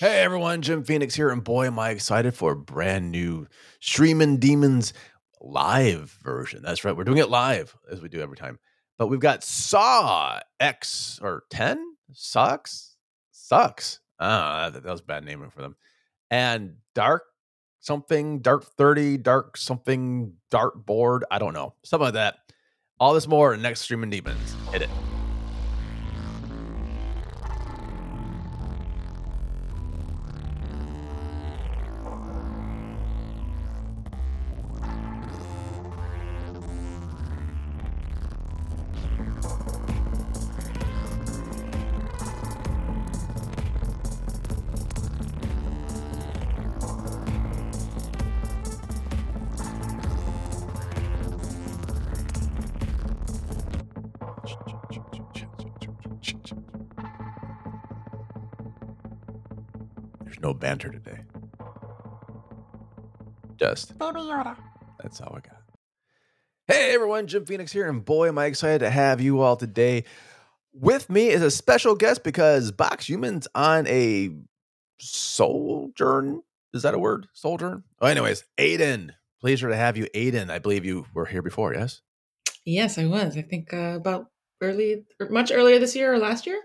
Hey everyone, Jim Phoenix here, and boy, am I excited for a brand new Streaming Demons live version. That's right, we're doing it live as we do every time. But we've got Saw X or 10 Sucks Sucks. Ah, that, that was bad naming for them. And Dark something, Dark 30, Dark something, Dark Board. I don't know. Something like that. All this more next Streaming Demons. Hit it. Banter today. Just Baby Yoda. that's all I got. Hey everyone, Jim Phoenix here, and boy, am I excited to have you all today. With me is a special guest because Box Human's on a sojourn. Is that a word? Sojourn? Oh, anyways, Aidan. Pleasure to have you, Aidan. I believe you were here before, yes? Yes, I was. I think uh, about early, much earlier this year or last year.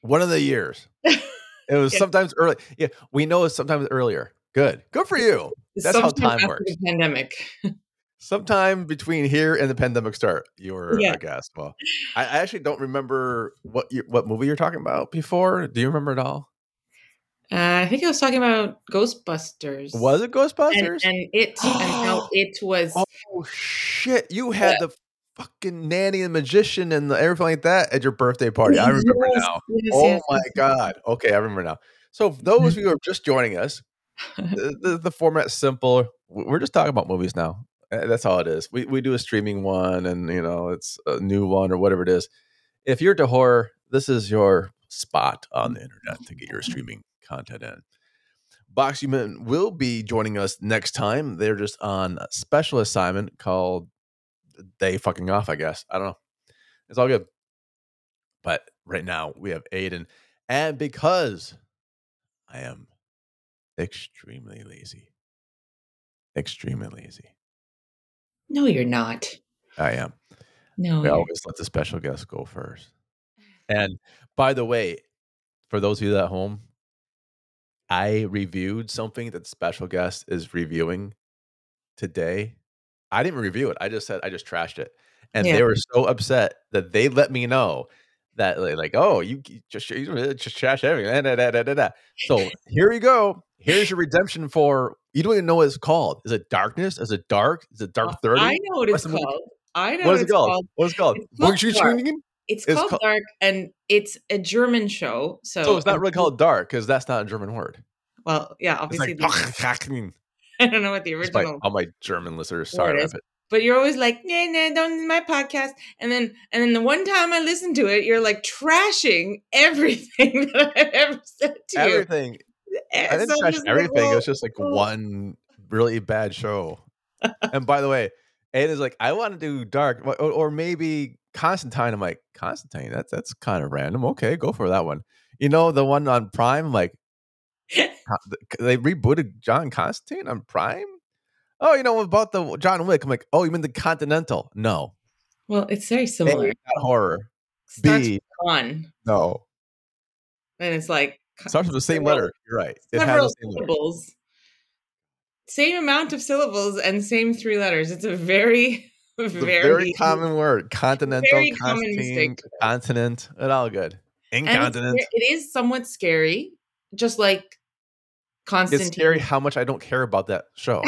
One of the years. It was Yeah. sometimes early. Yeah, we know it's sometimes earlier. Good. Good for you. That's how time after works. The pandemic. Sometime between here and the pandemic start, you were Yeah. a guest. Well, I, I actually don't remember what you, what movie you're talking about before. Do you remember at all? Uh, I think I was talking about Ghostbusters. Was it Ghostbusters? and it and how it was. oh shit! You had the fucking nanny and magician and everything like that at your birthday party. I remember Yes, now. yes, Oh yes, my god! Okay, I remember now. So, those of you who are just joining us, the, the, the format's simple. We're just talking about movies now. That's all it is. We we do a streaming one, and you know it's a new one or whatever it is. If you're to horror, this is your spot on the internet to get your streaming content in. Box Human will be joining us next time. They're just on a special assignment called "Day Fucking Off." I guess I don't know. It's all good. But right now we have Aidan, and because I am extremely lazy. Extremely lazy. No, you're not. I am. No. We always let the special guest go first. And by the way, for those of you at home, I reviewed something that special guest is reviewing today. I didn't review it. I just said I just trashed it. And Yeah. they were so upset that they let me know that like, like, oh, you just you just trash everything. da, da, da, da, da." So here you go. Here's your redemption for you don't even know what it's called. Is it darkness? Is it dark? Is it uh, dark 30? I know what it's called. I know What is it it's called? What is it called? It's called Dark. It's, It's, It's called called- Dark, and it's a German show. So, so it's not really called dark because that's not a German word. Well, yeah, It's obviously. like the- I don't know what the original all my German listeners. Sorry, about it. but you're always like, nah, nah, don't my podcast. And then, and then the one time I listened to it, you're like trashing everything that I've ever said to everything. you. Everything. Eh, I didn't So trash like, everything. it was just like one really bad show. and by the way, Aidan's like, I want to do dark, or, or maybe Constantine. I'm like, Constantine. That's that's kind of random. Okay, go for that one. You know, the one on Prime, like Con- th- they rebooted John Constantine on Prime. Oh, you know about the John Wick? I'm like, oh, you mean the Continental? No, well, it's very A, similar. not horror. Starts B, con, no, and it's like starts with the same letter. You're right. It has the same letter. Same amount of syllables and same three letters. It's a very, It's a very, very common word. Continental, very common continent. It all good. Incontinent. it is somewhat scary, just like Constantine. It's scary how much I don't care about that show.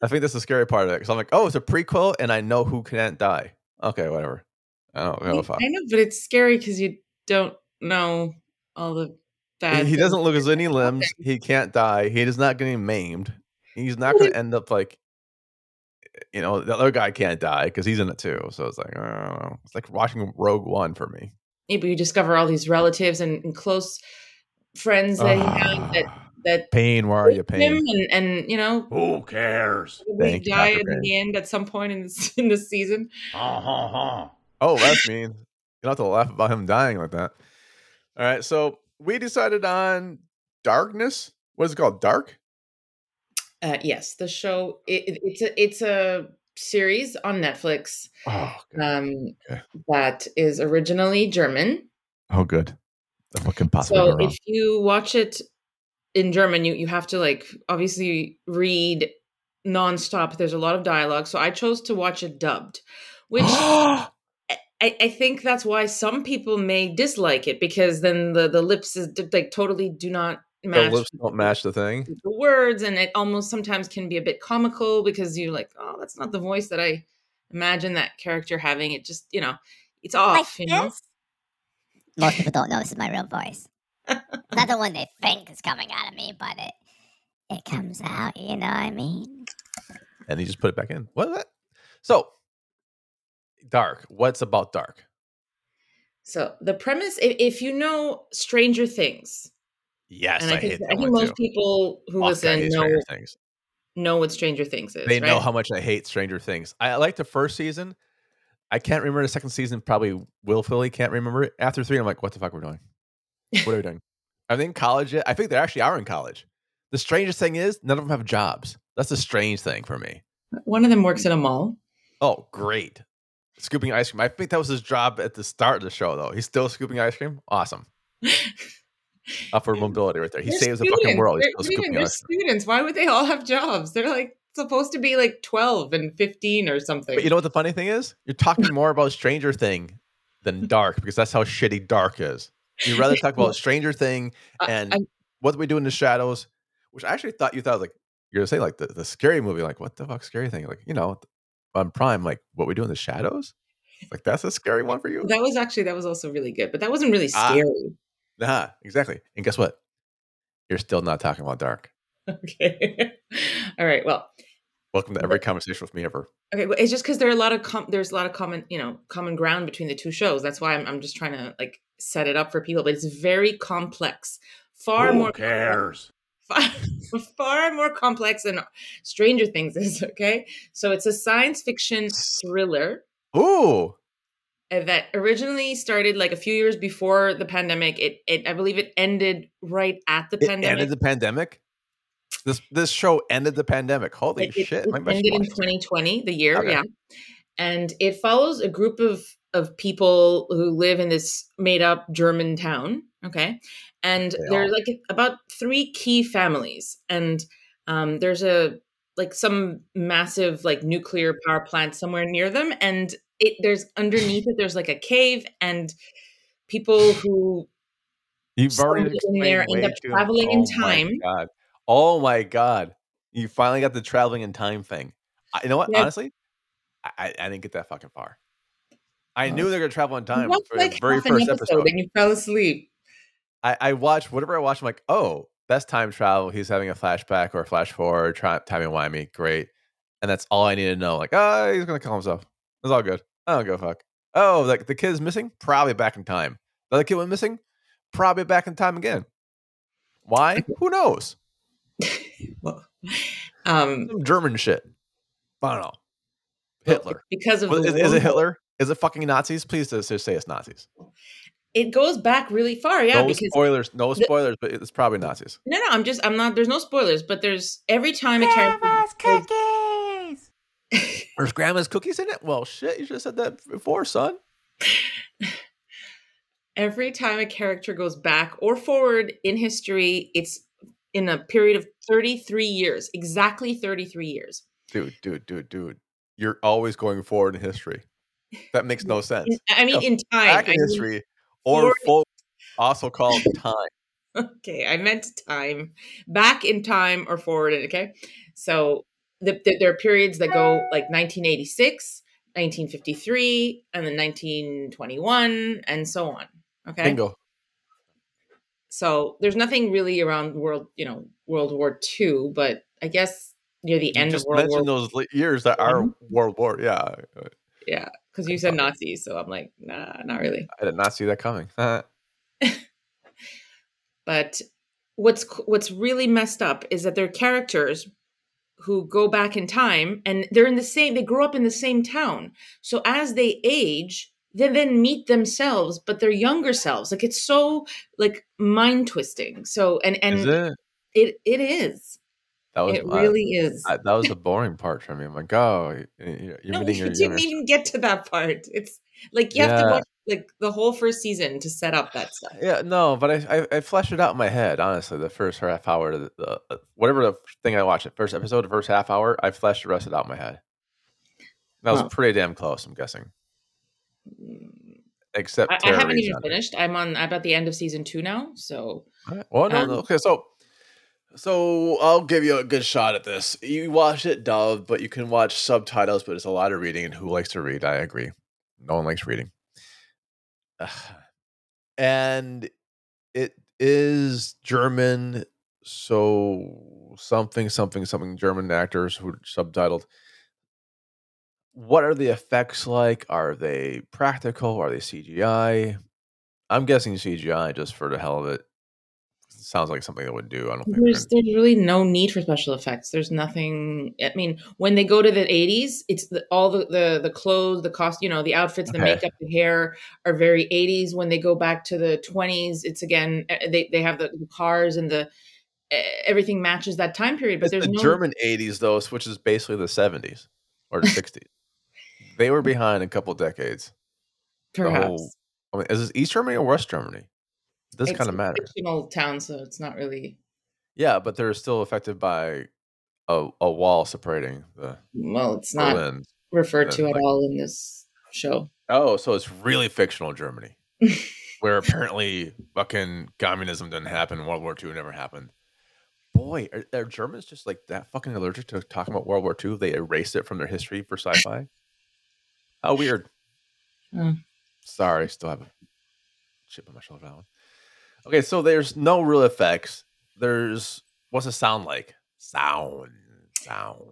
I think that's the scary part of it because I'm like, oh, it's a prequel, and I know who can't die. Okay, whatever. I don't know if I. know, but it's scary because you don't know all the bad. He, he doesn't lose any limbs. He can't die. He is not getting maimed. He's not going to end up like, you know, the other guy can't die because he's in it too. So it's like, I don't know. It's like watching Rogue One for me. Maybe you discover all these relatives and, and close friends that he had that ah. That Pain, where are you, raped him Pain? and, and you know Who cares? probably Thank die at the end at some point in this in this season. Ha ha ha. Oh, that's mean. You don't have to laugh about him dying like that. All right, so we decided on Darkness. What is it called? Dark. Uh, yes, the show it, it- it's a it's a series on Netflix Oh, um, Okay. that is originally German. oh, good. What can possibly So if you watch it in German, you you have to like obviously read nonstop. There's a lot of dialogue, so I chose to watch it dubbed, which I, I think that's why some people may dislike it because then the the lips is like totally do not match. the match lips don't match the thing. the words and it almost sometimes can be a bit comical because you're like oh that's not the voice that i imagine that character having it just you know it's off like you know this? Most people don't know this is my real voice. Not the one they think is coming out of me, but it it comes out. You know what I mean? And he just put it back in. What is that? So, Dark. What's about Dark? so the premise if, if you know stranger things Yes, and I, i think hate i think one most too. people who Fuck, I listen know Stranger Things. know what stranger things is They know how much I hate Stranger Things. I like the first season. I can't remember the second season. Probably willfully can't remember it. After three, I'm like, what the fuck we're doing? What are we doing? Are they in college yet? I think they actually are in college. The strangest thing is none of them have jobs. That's a strange thing for me. Uh, one of them works in a mall Oh, great. Scooping ice cream. I think that was his job at the start of the show, though. He's still scooping ice cream. Awesome. Upward mobility right there. He They're saves the fucking students. world. They're- still what do you mean? scooping They're ice cream. students why would they all have jobs they're like supposed to be like 12 and 15 or something But you know what the funny thing is? You're talking more about Stranger Thing than Dark because that's how shitty Dark is. You'd rather talk about Stranger Thing and I- what we do in the shadows, which I actually thought you thought like you're gonna say like the, the scary movie, like what the fuck scary thing? Like, you know, on Prime, like what we do in the shadows? Like that's a scary one for you? That was actually that was also really good, but that wasn't really Ah. scary. Nah, exactly. And guess what? You're still not talking about Dark. Okay. All right. Well, Welcome to every conversation with me ever. okay. Well, it's just because there are a lot of com- there's a lot of common you know common ground between the two shows. That's why I'm I'm just trying to like set it up for people. But it's very complex, far Who more cares? far, far more complex than Stranger Things is. Okay, so it's a science fiction thriller Ooh. uh, that originally started like a few years before the pandemic. It, it I believe it ended right at the It pandemic. ended the pandemic. This this show ended the pandemic. Holy It- it- shit! It, ended in 2020, the year, Okay. yeah. And it follows a group of of people who live in this made up German town. Okay, and They there are all- like about three key families, and um, there's a like some massive like nuclear power plant somewhere near them, and it there's underneath it there's like a cave, and people who You've already in there end up traveling in oh my time. God. Oh my god! You finally got the traveling in time thing. I, you know what? Yeah. Honestly, I, I didn't get that fucking far. I knew they were gonna travel in time for like the very first episode episode. and you fell asleep. I, I watched whatever I watched. I'm like, oh, that's time travel. He's having a flashback or a flash forward, try, timey wimey, great. And that's all I need to know. Like, oh, he's gonna kill himself. It's all good. I don't give a fuck. Oh, like the kid's missing? Probably back in time. The other kid went missing? Probably back in time again. Why? Who knows? Well, um, Some German shit. I don't know. Hitler. because of is, is it Hitler? Is it fucking Nazis? Please just just say it's Nazis. It goes back really far, yeah. no because spoilers. No the- spoilers, but it's probably Nazis. no, no, I'm just, I'm not. There's no spoilers, but there's every time a character. Grandma's cookies. There's grandma's cookies in it? Well, shit, you should have said that before, son. Every time a character goes back or forward in history, it's in a period of 33 years, exactly 33 years. Dude, dude, dude, dude. You're always going forward in history. That makes no sense. I mean, in time. Back I in mean- history, or forward- full, also called time. okay, I meant time, back in time or forward. Okay, so the, the, there are periods that go like 1986, 1953, and then 1921, and so on. Okay, Bingo. so there's nothing really around world, you know, World War II, but I guess near the You end of World War, those years that are. World War. Yeah, yeah, because you said Nazis, so I'm like, nah, not really. I did not see that coming. But what's what's really messed up is that they're characters who go back in time and they're in the same they grow up in the same town. So as they age, they then meet themselves, but they're younger selves. Like it's so like mind twisting. So and and it? it it is. That was It my- really is. I, that was the boring part for me. I'm like, oh, you're you're no, meeting you your didn't even get to that part. It's like you have to watch like the whole first season to set up that stuff. Yeah, no, but I, I I fleshed it out in my head. Honestly, the first half hour, the, the uh, whatever the thing I watched, the first episode, the first half hour, I fleshed the rest of it out in my head. That was Huh. pretty damn close. I'm guessing, except I, I haven't even it. finished. I'm on. I'm at the end of season two now. So Alright. Well, no, no. Um, Okay, so so I'll give you a good shot at this. You watch it dubbed, but you can watch subtitles. But it's a lot of reading, and who likes to read? I agree. No one likes reading. and it is German, so something, something, something German actors who are subtitled. What are the effects like? Are they practical? Are they CGI? I'm guessing CGI just for the hell of it. Sounds like something that would do. I don't think there's there's really no need for special effects. There's nothing. I mean, when they go to the 80s, it's the, all the, the the clothes, the cost, you know, the outfits, the Okay. makeup, the hair are very 80s. When they go back to the 20s, it's again eh, they they have the, the cars and the eh, everything matches that time period. But it's there's the no German 80s though, which is basically the 70s or the 60s. They were behind a couple decades. Perhaps. whole- I mean, is this East Germany or West Germany? It does It's kind of a matter. Fictional town, so it's not really. Yeah, but they're still affected by a, a wall separating the Well, it's not Berlin. referred to at like- all in this show. Oh, so it's really fictional Germany, where apparently fucking communism didn't happen, World War II never happened. Boy, are, are Germans just like that fucking allergic to talking about World War II? They erased it from their history for sci-fi. How weird. Hmm. Sorry, still have a chip on my shoulder for that one. Okay, so there's no real effects. There's what's it sound like? Sound, sound.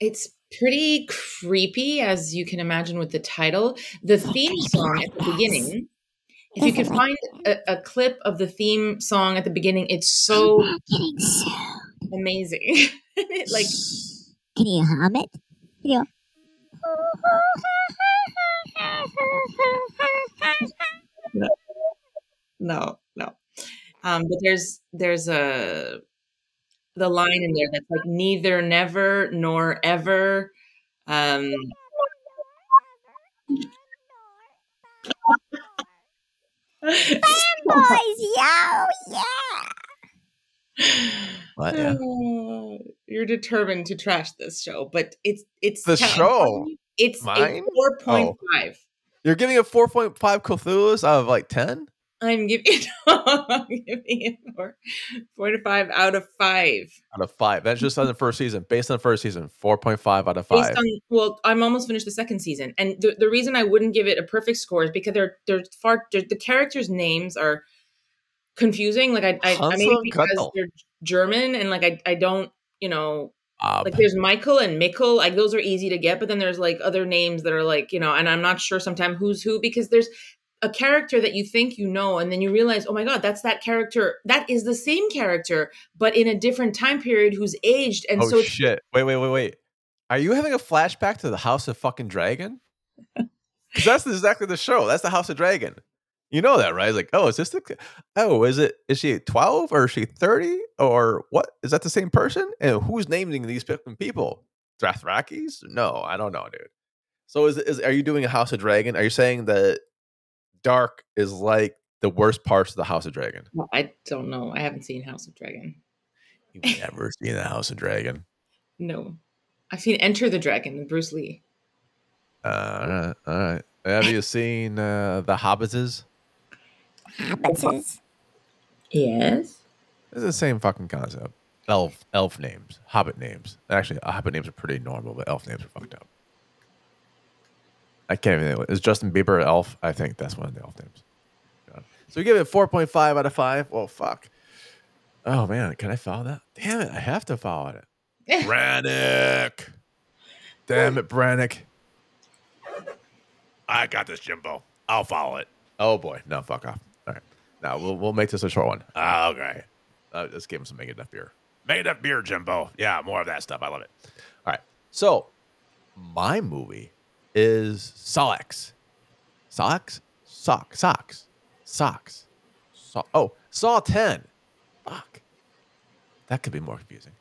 It's pretty creepy, as you can imagine with the title. The oh, theme song at the beginning, if you could find a, a clip of the theme song at the beginning, it's so amazing. Like, Can you hum it? Can you? no, no. Um, but there's there's a the line in there that's like neither never nor ever. Um, Boys, yo, yeah. What? Yeah. Uh, You're determined to trash this show, but it's it's The tell- I'm show? It's Mine? a four point five. You're giving it 4.5 Cthulhu's out of like 10? I'm giving it. I'm giving it four, four to five out of five. Out of five. That's just on the first season. Based on the first season, 4.5 out of five. Based on well, I'm almost finished the second season, and the, the reason I wouldn't give it a perfect score is because they're they're far they're, the characters' names are confusing. Like I I, I it because they're German, and like I I don't you know Bob. like there's Michael and Mikkel, like those are easy to get, but then there's like other names that are like, you know, and I'm not sure sometimes who's who because there's a character that you think you know, and then you realize, oh my god, that's that character. That is the same character, but in a different time period who's aged. And oh, so shit. Wait, wait, wait, wait. Are you having a flashback to the House of fucking Dragon? Because that's exactly the show. That's the House of Dragon. You know that, right? It's like, oh, is this the. Oh, is it. Is she 12 or is she 30? Or what? Is that the same person? And who's naming these people? Drathrakis? No, I don't know, dude. So is, is are you doing a House of Dragon? Are you saying that Dark is like the worst parts of the House of Dragon? Well, I don't know. I haven't seen House of Dragon. You've never seen the House of Dragon. No, I've seen Enter the Dragon with Bruce Lee. Uh, all right, all right. Have you seen uh, the Hobbitses? Hobbitses. Yes. It's the same fucking concept. Elf, elf names, Hobbit names. Actually, Hobbit names are pretty normal, but elf names are fucked up. I can't even. think. Is Justin Bieber an elf? I think that's one of the elf names. God. So you give it four point five out of five. Well, fuck. Oh man, can I follow that? Damn it, I have to follow it. Brannyk. Damn it, Brannyk. I got this, Jimbo. I'll follow it. Oh boy, no, fuck off. All right, now we'll we'll make this a short one. Okay. Uh, let's give him some Megadeth beer. Megadeth beer, Jimbo. Yeah, more of that stuff. I love it. All right, so my movie is Solex. Socks? Sock. Socks. Socks. So- oh, Saw 10. Fuck. That could be more confusing.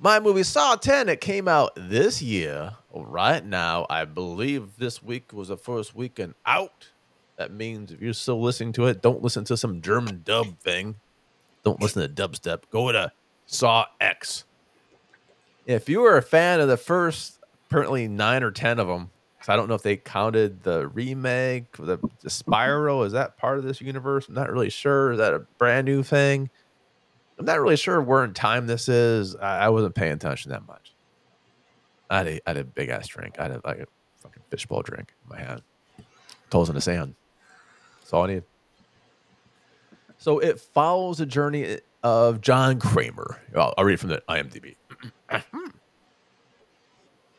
My movie Saw 10, it came out this year. Right now, I believe this week was the first weekend out. That means if you're still listening to it, don't listen to some German dub thing. Don't listen to dubstep. Go to Saw X. If you were a fan of the first, apparently nine or ten of them, because I don't know if they counted the remake, the, the Spiral. Is that part of this universe? I'm not really sure. Is that a brand new thing? I'm not really sure where in time this is. I, I wasn't paying attention that much. I had a, I had a big ass drink. I had a, like a fucking fishbowl drink in my hand. Toes in the sand. That's all I need. So it follows the journey of John Kramer. Well, I'll read it from the IMDb.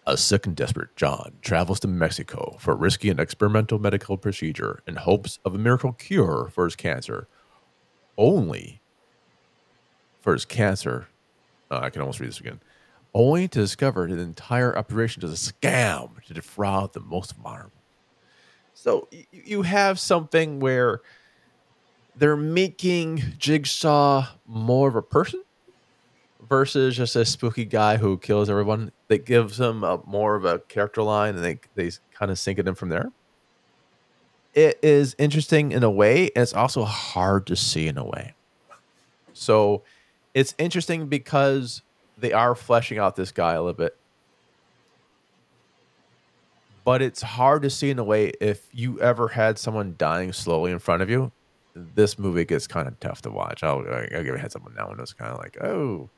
A sick and desperate John travels to Mexico for a risky and experimental medical procedure in hopes of a miracle cure for his cancer. Only for his cancer. uh, I can almost read this again. Only to discover the entire operation is a scam to defraud the most vulnerable. So you have something where they're making Jigsaw more of a person versus just a spooky guy who kills everyone. That gives him a more of a character line, and they they kind of sink it in from there. It is interesting in a way, and it's also hard to see in a way. So it's interesting because they are fleshing out this guy a little bit. But it's hard to see in a way if you ever had someone dying slowly in front of you. This movie gets kind of tough to watch. I'll, I'll give a heads up on that one. It's kind of like, oh,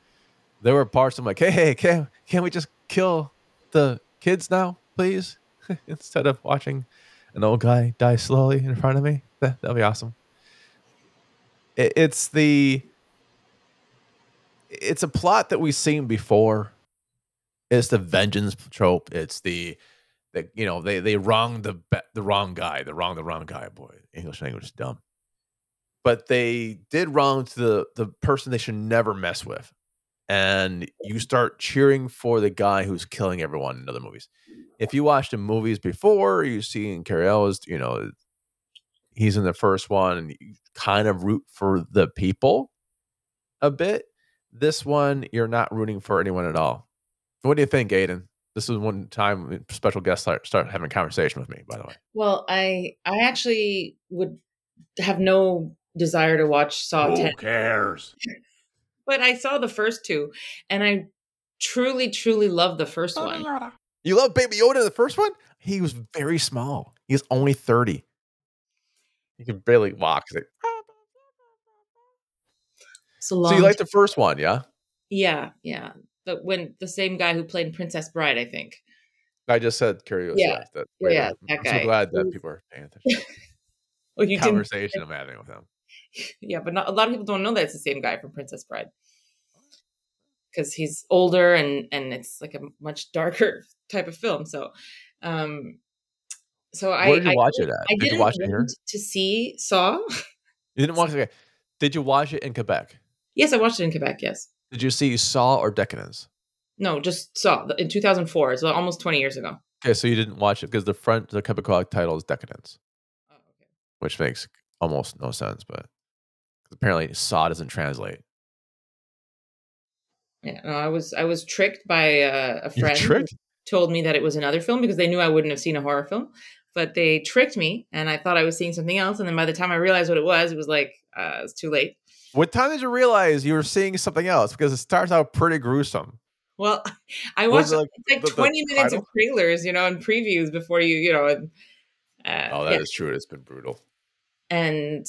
there were parts I'm like, hey, hey, can can we just kill the kids now, please, instead of watching an old guy die slowly in front of me? That that'd be awesome. It, it's the it's a plot that we've seen before. It's the vengeance trope. It's the the you know they they wrong the the wrong guy. The wrong the wrong guy. Boy, English language is dumb. But they did wrong to the the person they should never mess with, and you start cheering for the guy who's killing everyone in other movies. If you watched the movies before, you see in Cary Elwes, you know, he's in the first one, and you kind of root for the people a bit. This one, you're not rooting for anyone at all. What do you think, Aidan? This is one time special guests start, start having a conversation with me. By the way, Well, I I actually would have no desire to watch Saw Who 10, cares? But I saw the first two and I truly truly love the first one. Ah. you love Baby Yoda in the first one. He was very small. He was only thirty. He could barely walk. He's like, ah, It's a long so you like the first one, yeah? Yeah, yeah. But when the same guy who played Princess Bride, I think. I just said curious. Yeah. that, Yeah, yeah, that I'm guy. so glad that people are paying attention. Oh, you didn't. Conversation I'm having with him. Yeah, but not, a lot of people don't know that it's the same guy from Princess Bride because he's older and and it's like a much darker type of film. So, um, so I Where did you I, watch it at? I did didn't watch it here? to see Saw. You didn't watch it. Okay. Did you watch it in Quebec? yes, I watched it in Quebec. Yes, Did you see Saw or Decadence? no, just Saw in 2004. So almost 20 years ago. Okay, so you didn't watch it because the front the Quebecois title is Decadence, Oh, okay. which makes almost no sense. But apparently, Saw doesn't translate. Yeah, no, I was I was tricked by uh, a friend. who told me that it was another film because they knew I wouldn't have seen a horror film. But they tricked me, and I thought I was seeing something else. And then by the time I realized what it was, it was like uh, it's too late. What time did you realize you were seeing something else? Because it starts out pretty gruesome. Well, I watched it like it's like the- the twenty minutes of trailers, you know, and previews before you, you know, and uh, Oh, that is yeah. true. It's been brutal. and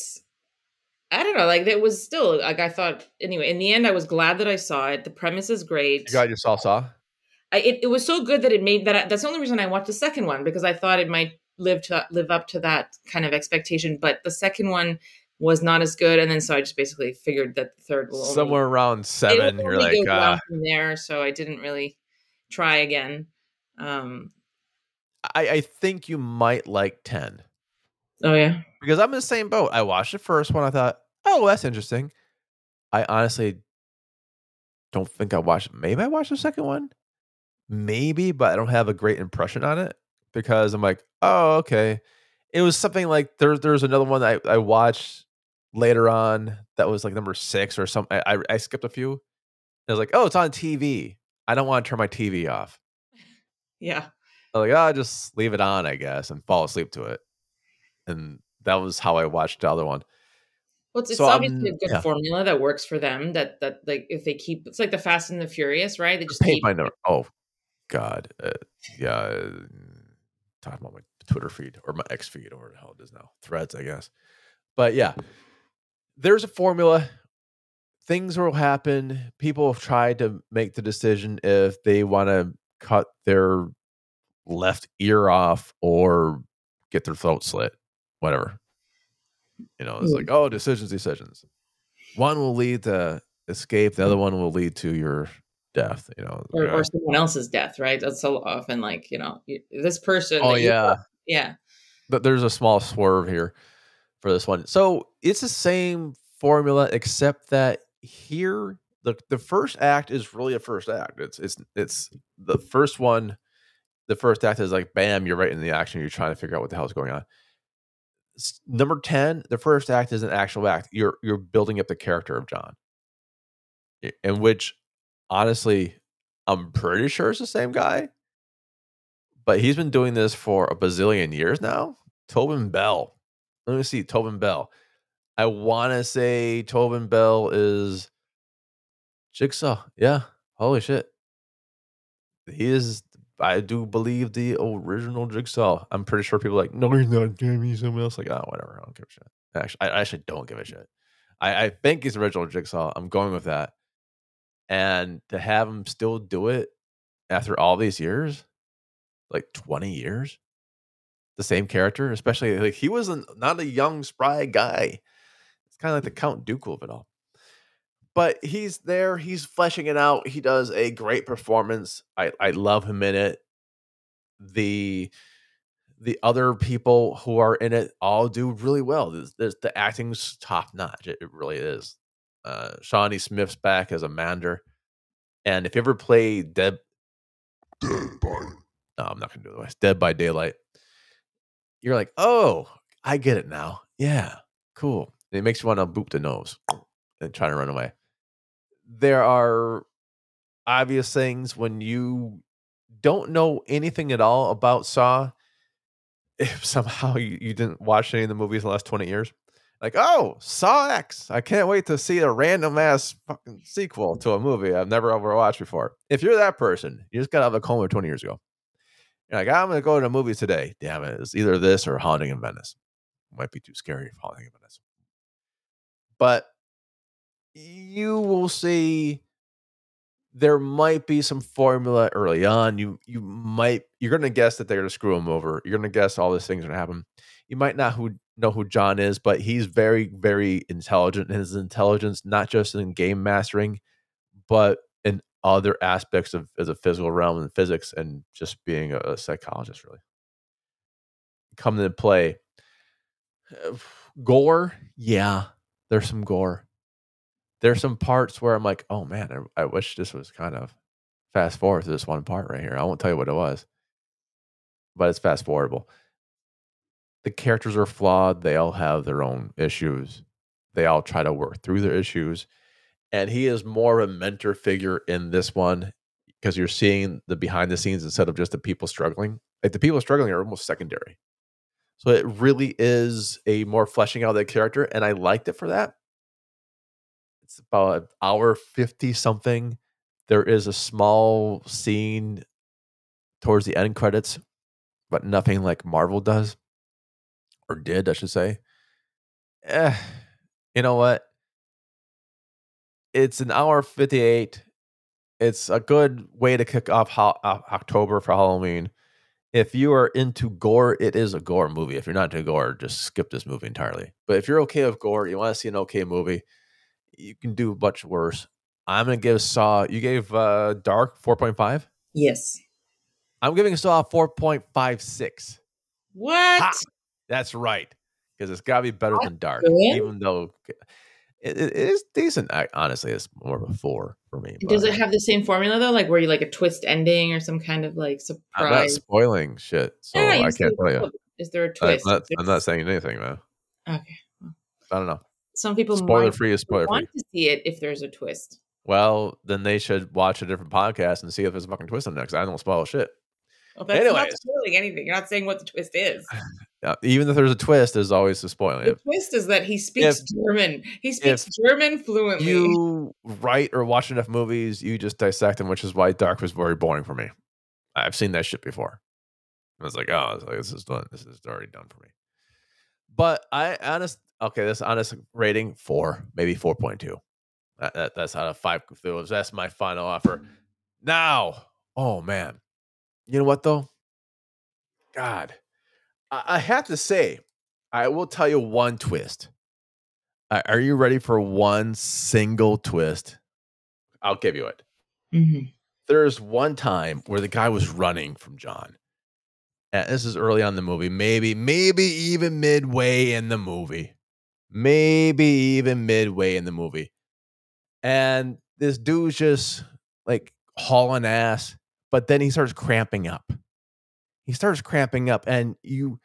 I don't know, like it was still like I thought. Anyway, in the end, I was glad that I saw it. The premise is great. You got your Saw Saw? I, it, it was so good that it made that. I, that's the only reason I watched the second one because I thought it might live to live up to that kind of expectation. But the second one was not as good, and then so I just basically figured that the third will only, Somewhere around it seven. You're only like, uh, from there. So I didn't really try again. Um, I, I think you might like 10 oh yeah, because I'm in the same boat. I watched the first one. I thought, oh, that's interesting. I honestly don't think I watched. Maybe I watched the second one, maybe, but I don't have a great impression on it because I'm like, oh, okay. it was something like there, there's another one I, I watched later on that was like number six or something. I, I, skipped a few. I was like, oh, it's on TV. I don't want to turn my TV off. Yeah. I was like, oh, just leave it on, I guess, and fall asleep to it. And that was how I watched the other one. Well, it's, it's So, obviously um, a good yeah. formula that works for them. That that like if they keep, it's like the Fast and the Furious, right? They just keep. my number. Oh, God. Uh, yeah. Uh, talking about my Twitter feed or my X feed or hell it is now. Threads, I guess. But yeah, there's a formula. Things will happen. People have tried to make the decision if they want to cut their left ear off or get their throat slit, whatever. You know, it's Mm. like, oh, decisions, decisions. One will lead to escape, the other one will lead to your death. You know, Or, or someone else's death, right? That's so often like you know this person. oh yeah. love- yeah. but there's a small swerve here for this one. So it's the same formula, except that here the the first act is really a first act. It's it's it's the first one. The first act is like bam, you're right in the action. You're trying to figure out what the hell's going on. Number ten, the first act is an actual act. You're you're building up the character of John, in which honestly, I'm pretty sure it's the same guy but he's been doing this for a bazillion years now. Tobin Bell. Let me see. Tobin Bell. I want to say Tobin Bell is Jigsaw. Yeah. Holy shit. He is, I do believe, the original Jigsaw. I'm pretty sure people are like, no, he's not. Damn, he's someone else. Like, oh, whatever. I don't give a shit. Actually, I actually don't give a shit. I, I think he's original Jigsaw. I'm going with that. And to have him still do it after all these years, like 20 years the same character especially like he wasn't not a young spry guy it's kind of like the count dooku of it all but he's there he's fleshing it out he does a great performance i i love him in it the the other people who are in it all do really well There's- there's- the acting's top notch it, it really is uh shawnee smith's back as amanda and if you ever play dead Dead by no, I'm not gonna do voice. Dead by Daylight. You're like, oh, I get it now. Yeah, cool. And it makes you want to boop the nose and try to run away. There are obvious things when you don't know anything at all about Saw. If somehow you, you didn't watch any of the movies in the last 20 years, like, oh, Saw X. I can't wait to see a random ass fucking sequel to a movie I've never ever watched before. If you're that person, you just got out of a coma 20 years ago. You're like, I'm going to go to a movie today. Damn it. It's either this or Haunting in Venice. Might be too scary for Haunting in Venice. But you will see there might be some formula early on. You you might you're going to guess that they're going to screw him over. You're going to guess all these things are going to happen. You might not who know who John is, but he's very very intelligent. His intelligence not just in game mastering, but in other aspects of as a physical realm and physics and just being a, a psychologist really come into play. Gore, yeah, there's some gore. There's some parts where I'm like, oh man, I, I wish this was kind of fast forward to this one part right here. I won't tell you what it was, but it's fast forwardable. The characters are flawed. They all have their own issues. They all try to work through their issues and he is more of a mentor figure in this one because you're seeing the behind the scenes instead of just the people struggling. Like the people struggling are almost secondary. So it really is a more fleshing out that character, and I liked it for that. It's about an hour fifty something. There is a small scene towards the end credits, but nothing like Marvel does or did, I should say. Eh, you know what? it's an hour 58 it's a good way to kick off ho- uh, october for halloween if you are into gore it is a gore movie if you're not into gore just skip this movie entirely but if you're okay with gore you want to see an okay movie you can do much worse i'm gonna give saw you gave uh dark 4.5 Yes. i'm giving saw 4.56 What? Ha! that's right because it's got to be better than dark good. even though it, it is decent I, honestly it's more of a four for me Does it have the same formula though? Like where you like a twist ending or some kind of like surprise? I'm not spoiling shit, so Yeah, I can't tell you. Is there a I'm twist? not, I'm not saying anything, man. Okay. I don't know. Some people Spoiler free is spoiler free. want to see it if there's a twist. Well, then they should watch a different podcast and see if there's a fucking twist on. 'cause I don't spoil shit. Well, that's not spoiling anything. You're not saying what the twist is. Even if there's a twist, there's always a spoiling. The If twist is that he speaks German. He speaks German fluently. you write or watch enough movies, you just dissect them, which is why Dark was very boring for me. I've seen that shit before. I was like, oh, it's like, this is done. This is already done for me. But I honest, okay, this honest rating four, maybe four point two. That, that, that's out of five. That's my final offer. Now, oh man, you know what though? God, I, I have to say, I will tell you one twist. Are you ready for one single twist? I'll give you it. Mhm. There's one time where the guy was running from John. And this is early on in the movie, maybe, maybe even midway in the movie. Maybe even midway in the movie. And this dude's just like hauling ass, but then he starts cramping up. He starts cramping up, and you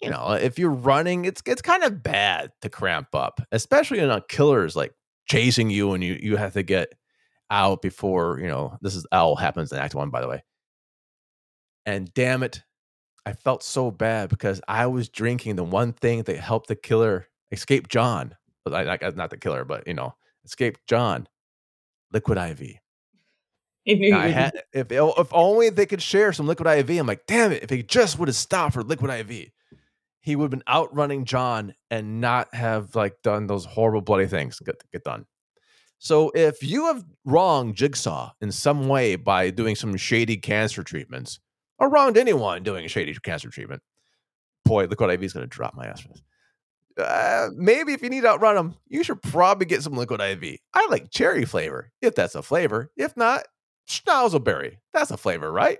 you know, if you're running, it's it's kind of bad to cramp up, especially when a killer's like chasing you and you you have to get out before, you know, this is all happens in Act One, by the way. And damn it, I felt so bad because I was drinking the one thing that helped the killer escape John. But I, I uh, not the killer, but you know, escape John. Liquid IV. I had if if only they could share some liquid IV. I'm like, damn it! If he just would have stopped for liquid IV, he would have been outrunning John and not have like done those horrible bloody things get get done. So if you have wronged Jigsaw in some way by doing some shady cancer treatments, or wronged anyone doing a shady cancer treatment, boy, liquid IV is going to drop my ass for this. Uh, maybe if you need to outrun them, you should probably get some liquid IV. I like cherry flavor, if that's a flavor. If not, Schnauzleberry. That's a flavor, right?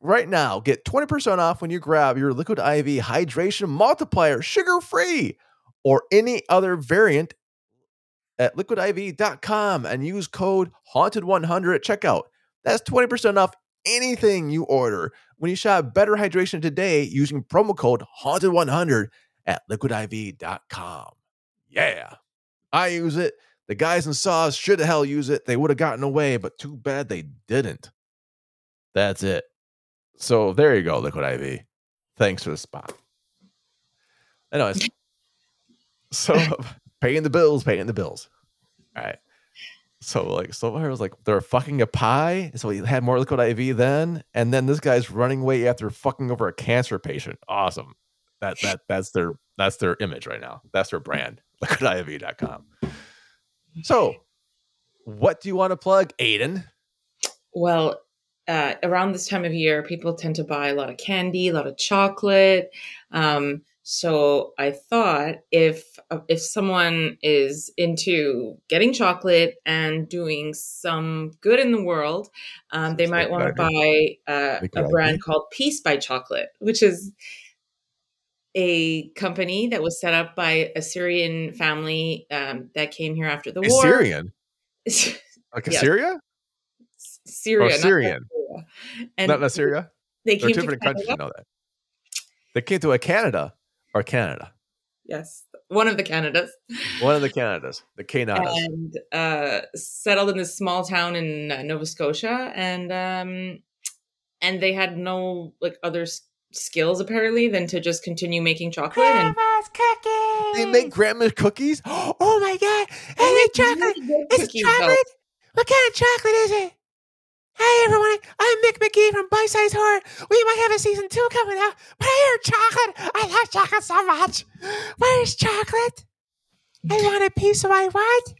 Right now, get 20% off when you grab your Liquid IV Hydration Multiplier sugar free or any other variant at liquidiv.com and use code haunted100 at checkout. That's 20% off anything you order when you shop Better Hydration today using promo code haunted100 at liquidiv.com. Yeah, I use it. The guys in Saws should have hell use it. They would have gotten away, but too bad they didn't. That's it. So there you go, Liquid IV. Thanks for the spot. Anyways, so paying the bills, paying the bills. All right. So like, so I was like, they're fucking a pie. So he had more Liquid IV then, and then this guy's running away after fucking over a cancer patient. Awesome. That that that's their that's their image right now. That's their brand. LiquidIV.com. So, what do you want to plug, Aidan? Well, uh, around this time of year, people tend to buy a lot of candy, a lot of chocolate. Um, so I thought if uh, if someone is into getting chocolate and doing some good in the world, um, they might want to buy uh, a brand called Peace by Chocolate, which is a company that was set up by a Syrian family um, that came here after the war. Syrian, like Yes. Syria, or not Syrian, Syria. And not Assyria. They They're came two to different countries. I know that. They came to a Canada or Canada, Yes, one of the Canadas, one of the Canadas, the Canadas. and uh, settled in this small town in uh, Nova Scotia, and um, and they had no like other s- skills apparently than to just continue making chocolate. And cookies. They make grandma's cookies. Oh my god! I make chocolate. really good It's cookies, though. chocolate. What kind of chocolate is it? Hi everyone, I'm Mick McGee from Bite Size Horror. We might have a season two coming out, but I hear chocolate. I love chocolate so much. Where's chocolate? I want a piece of my what?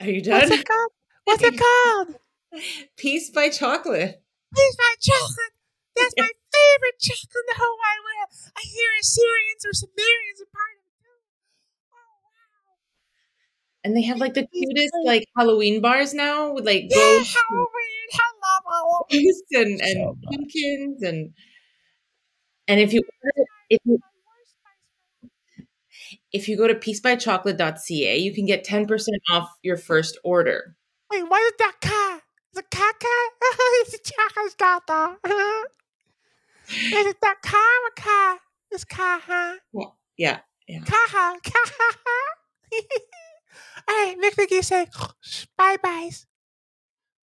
Are you done? What's it called? What's it called? Peace by chocolate. Please by chocolate. That's my favorite chocolate in the whole wide world. I hear Assyrians or Sumerians are part of it too. Oh wow. And they have like the cutest like Halloween bars now with like Yeah, ghosts Halloween. Ghosts and, and So pumpkins and and if you if you if you go to peacebychocolate.ca, you can get 10% off your first order. Wait, why is that car? The caca? it's a chocolate daughter. It's the car, It's car, huh? Yeah. Caha, caha. All right, Mick McGee say bye byes.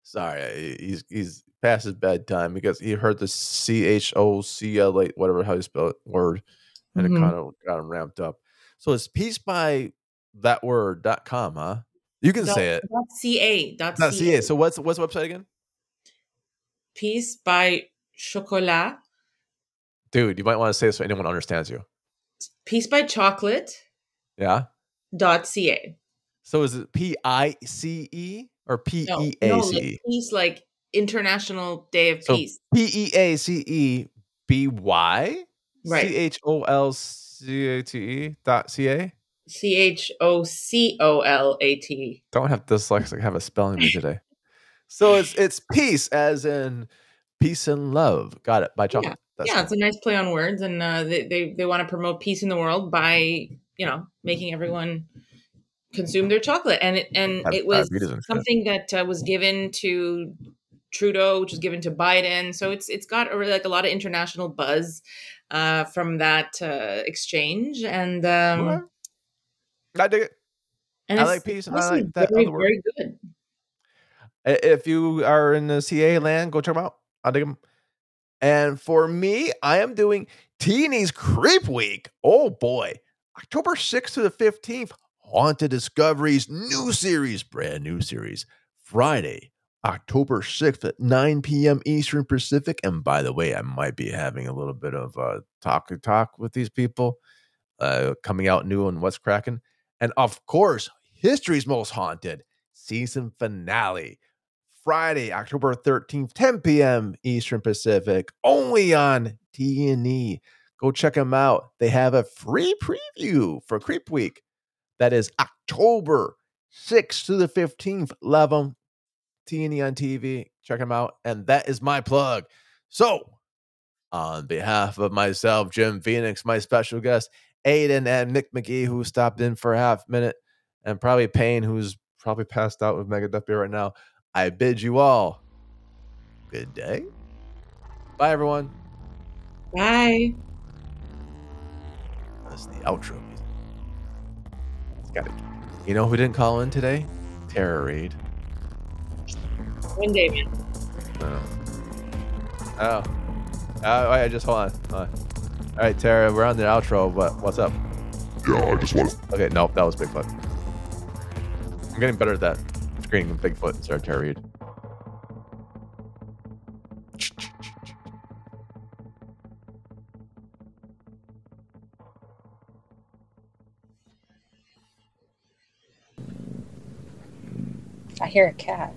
Sorry, he's he's past his bedtime because he heard the C H O C L A whatever how you spell it word, and Mhm. it kind of got him ramped up. So it's peace by that word dot com, huh? You can Dot- say it. Dot ca. Dot Not CA. So what's what's the website again? Peace by chocolat. Dude, you might want to say it so anyone understands you. Peace by chocolate. Yeah. Dot ca. So is it P I C E or P E A C E? peace, like International Day of So Peace. P E A C E B Y Right. C H O L C A T E dot C A. C H O C O L A T. Don't have dyslexic have a spelling bee today. So it's it's peace as in peace and love. Got it by chocolate. That's Yeah, it. it's a nice play on words, and uh, they they, they want to promote peace in the world by you know making everyone consume their chocolate, and it and Have it was something that uh, was given to Trudeau, which was given to Biden. So it's it's got a, really, like a lot of international buzz uh, from that uh, exchange, and um. I dig it. and I like peace and I like that very other word. very good. If you are in the CA land, go check them out. I dig them. And for me, I am doing T&E's Creep Week. Oh boy. October 6th to the 15th, Haunted Discoveries, new series, brand new series. Friday, October 6th at 9 p.m. Eastern Pacific. And by the way, I might be having a little bit of uh, talk talk with these people uh, coming out new on what's cracking. And of course, History's Most Haunted season finale. Friday, October 13th, 10 p.m. Eastern Pacific, only on T&E. Go check them out. They have a free preview for Creep Week. That is October 6th to the 15th. Love them. T&E on TV. Check them out. And that is my plug. So, on behalf of myself, Jim Phoenix, my special guest, Aidan and Mick McGee, who stopped in for a half minute, and probably Payne, who's probably passed out with Mega Beer right now. I bid you all good day. Bye, everyone. Bye. That's the outro music. It's you know who didn't call in today? Tara Reid. One day, man. Oh. Oh. Oh, wait, just hold on. Hold on. All right, Tara, we're on the outro, but what's up? Yeah, I just want to. Okay, nope, that was Bigfoot. I'm getting better at that. Screening Bigfoot instead of Tara Reid. I hear a cat.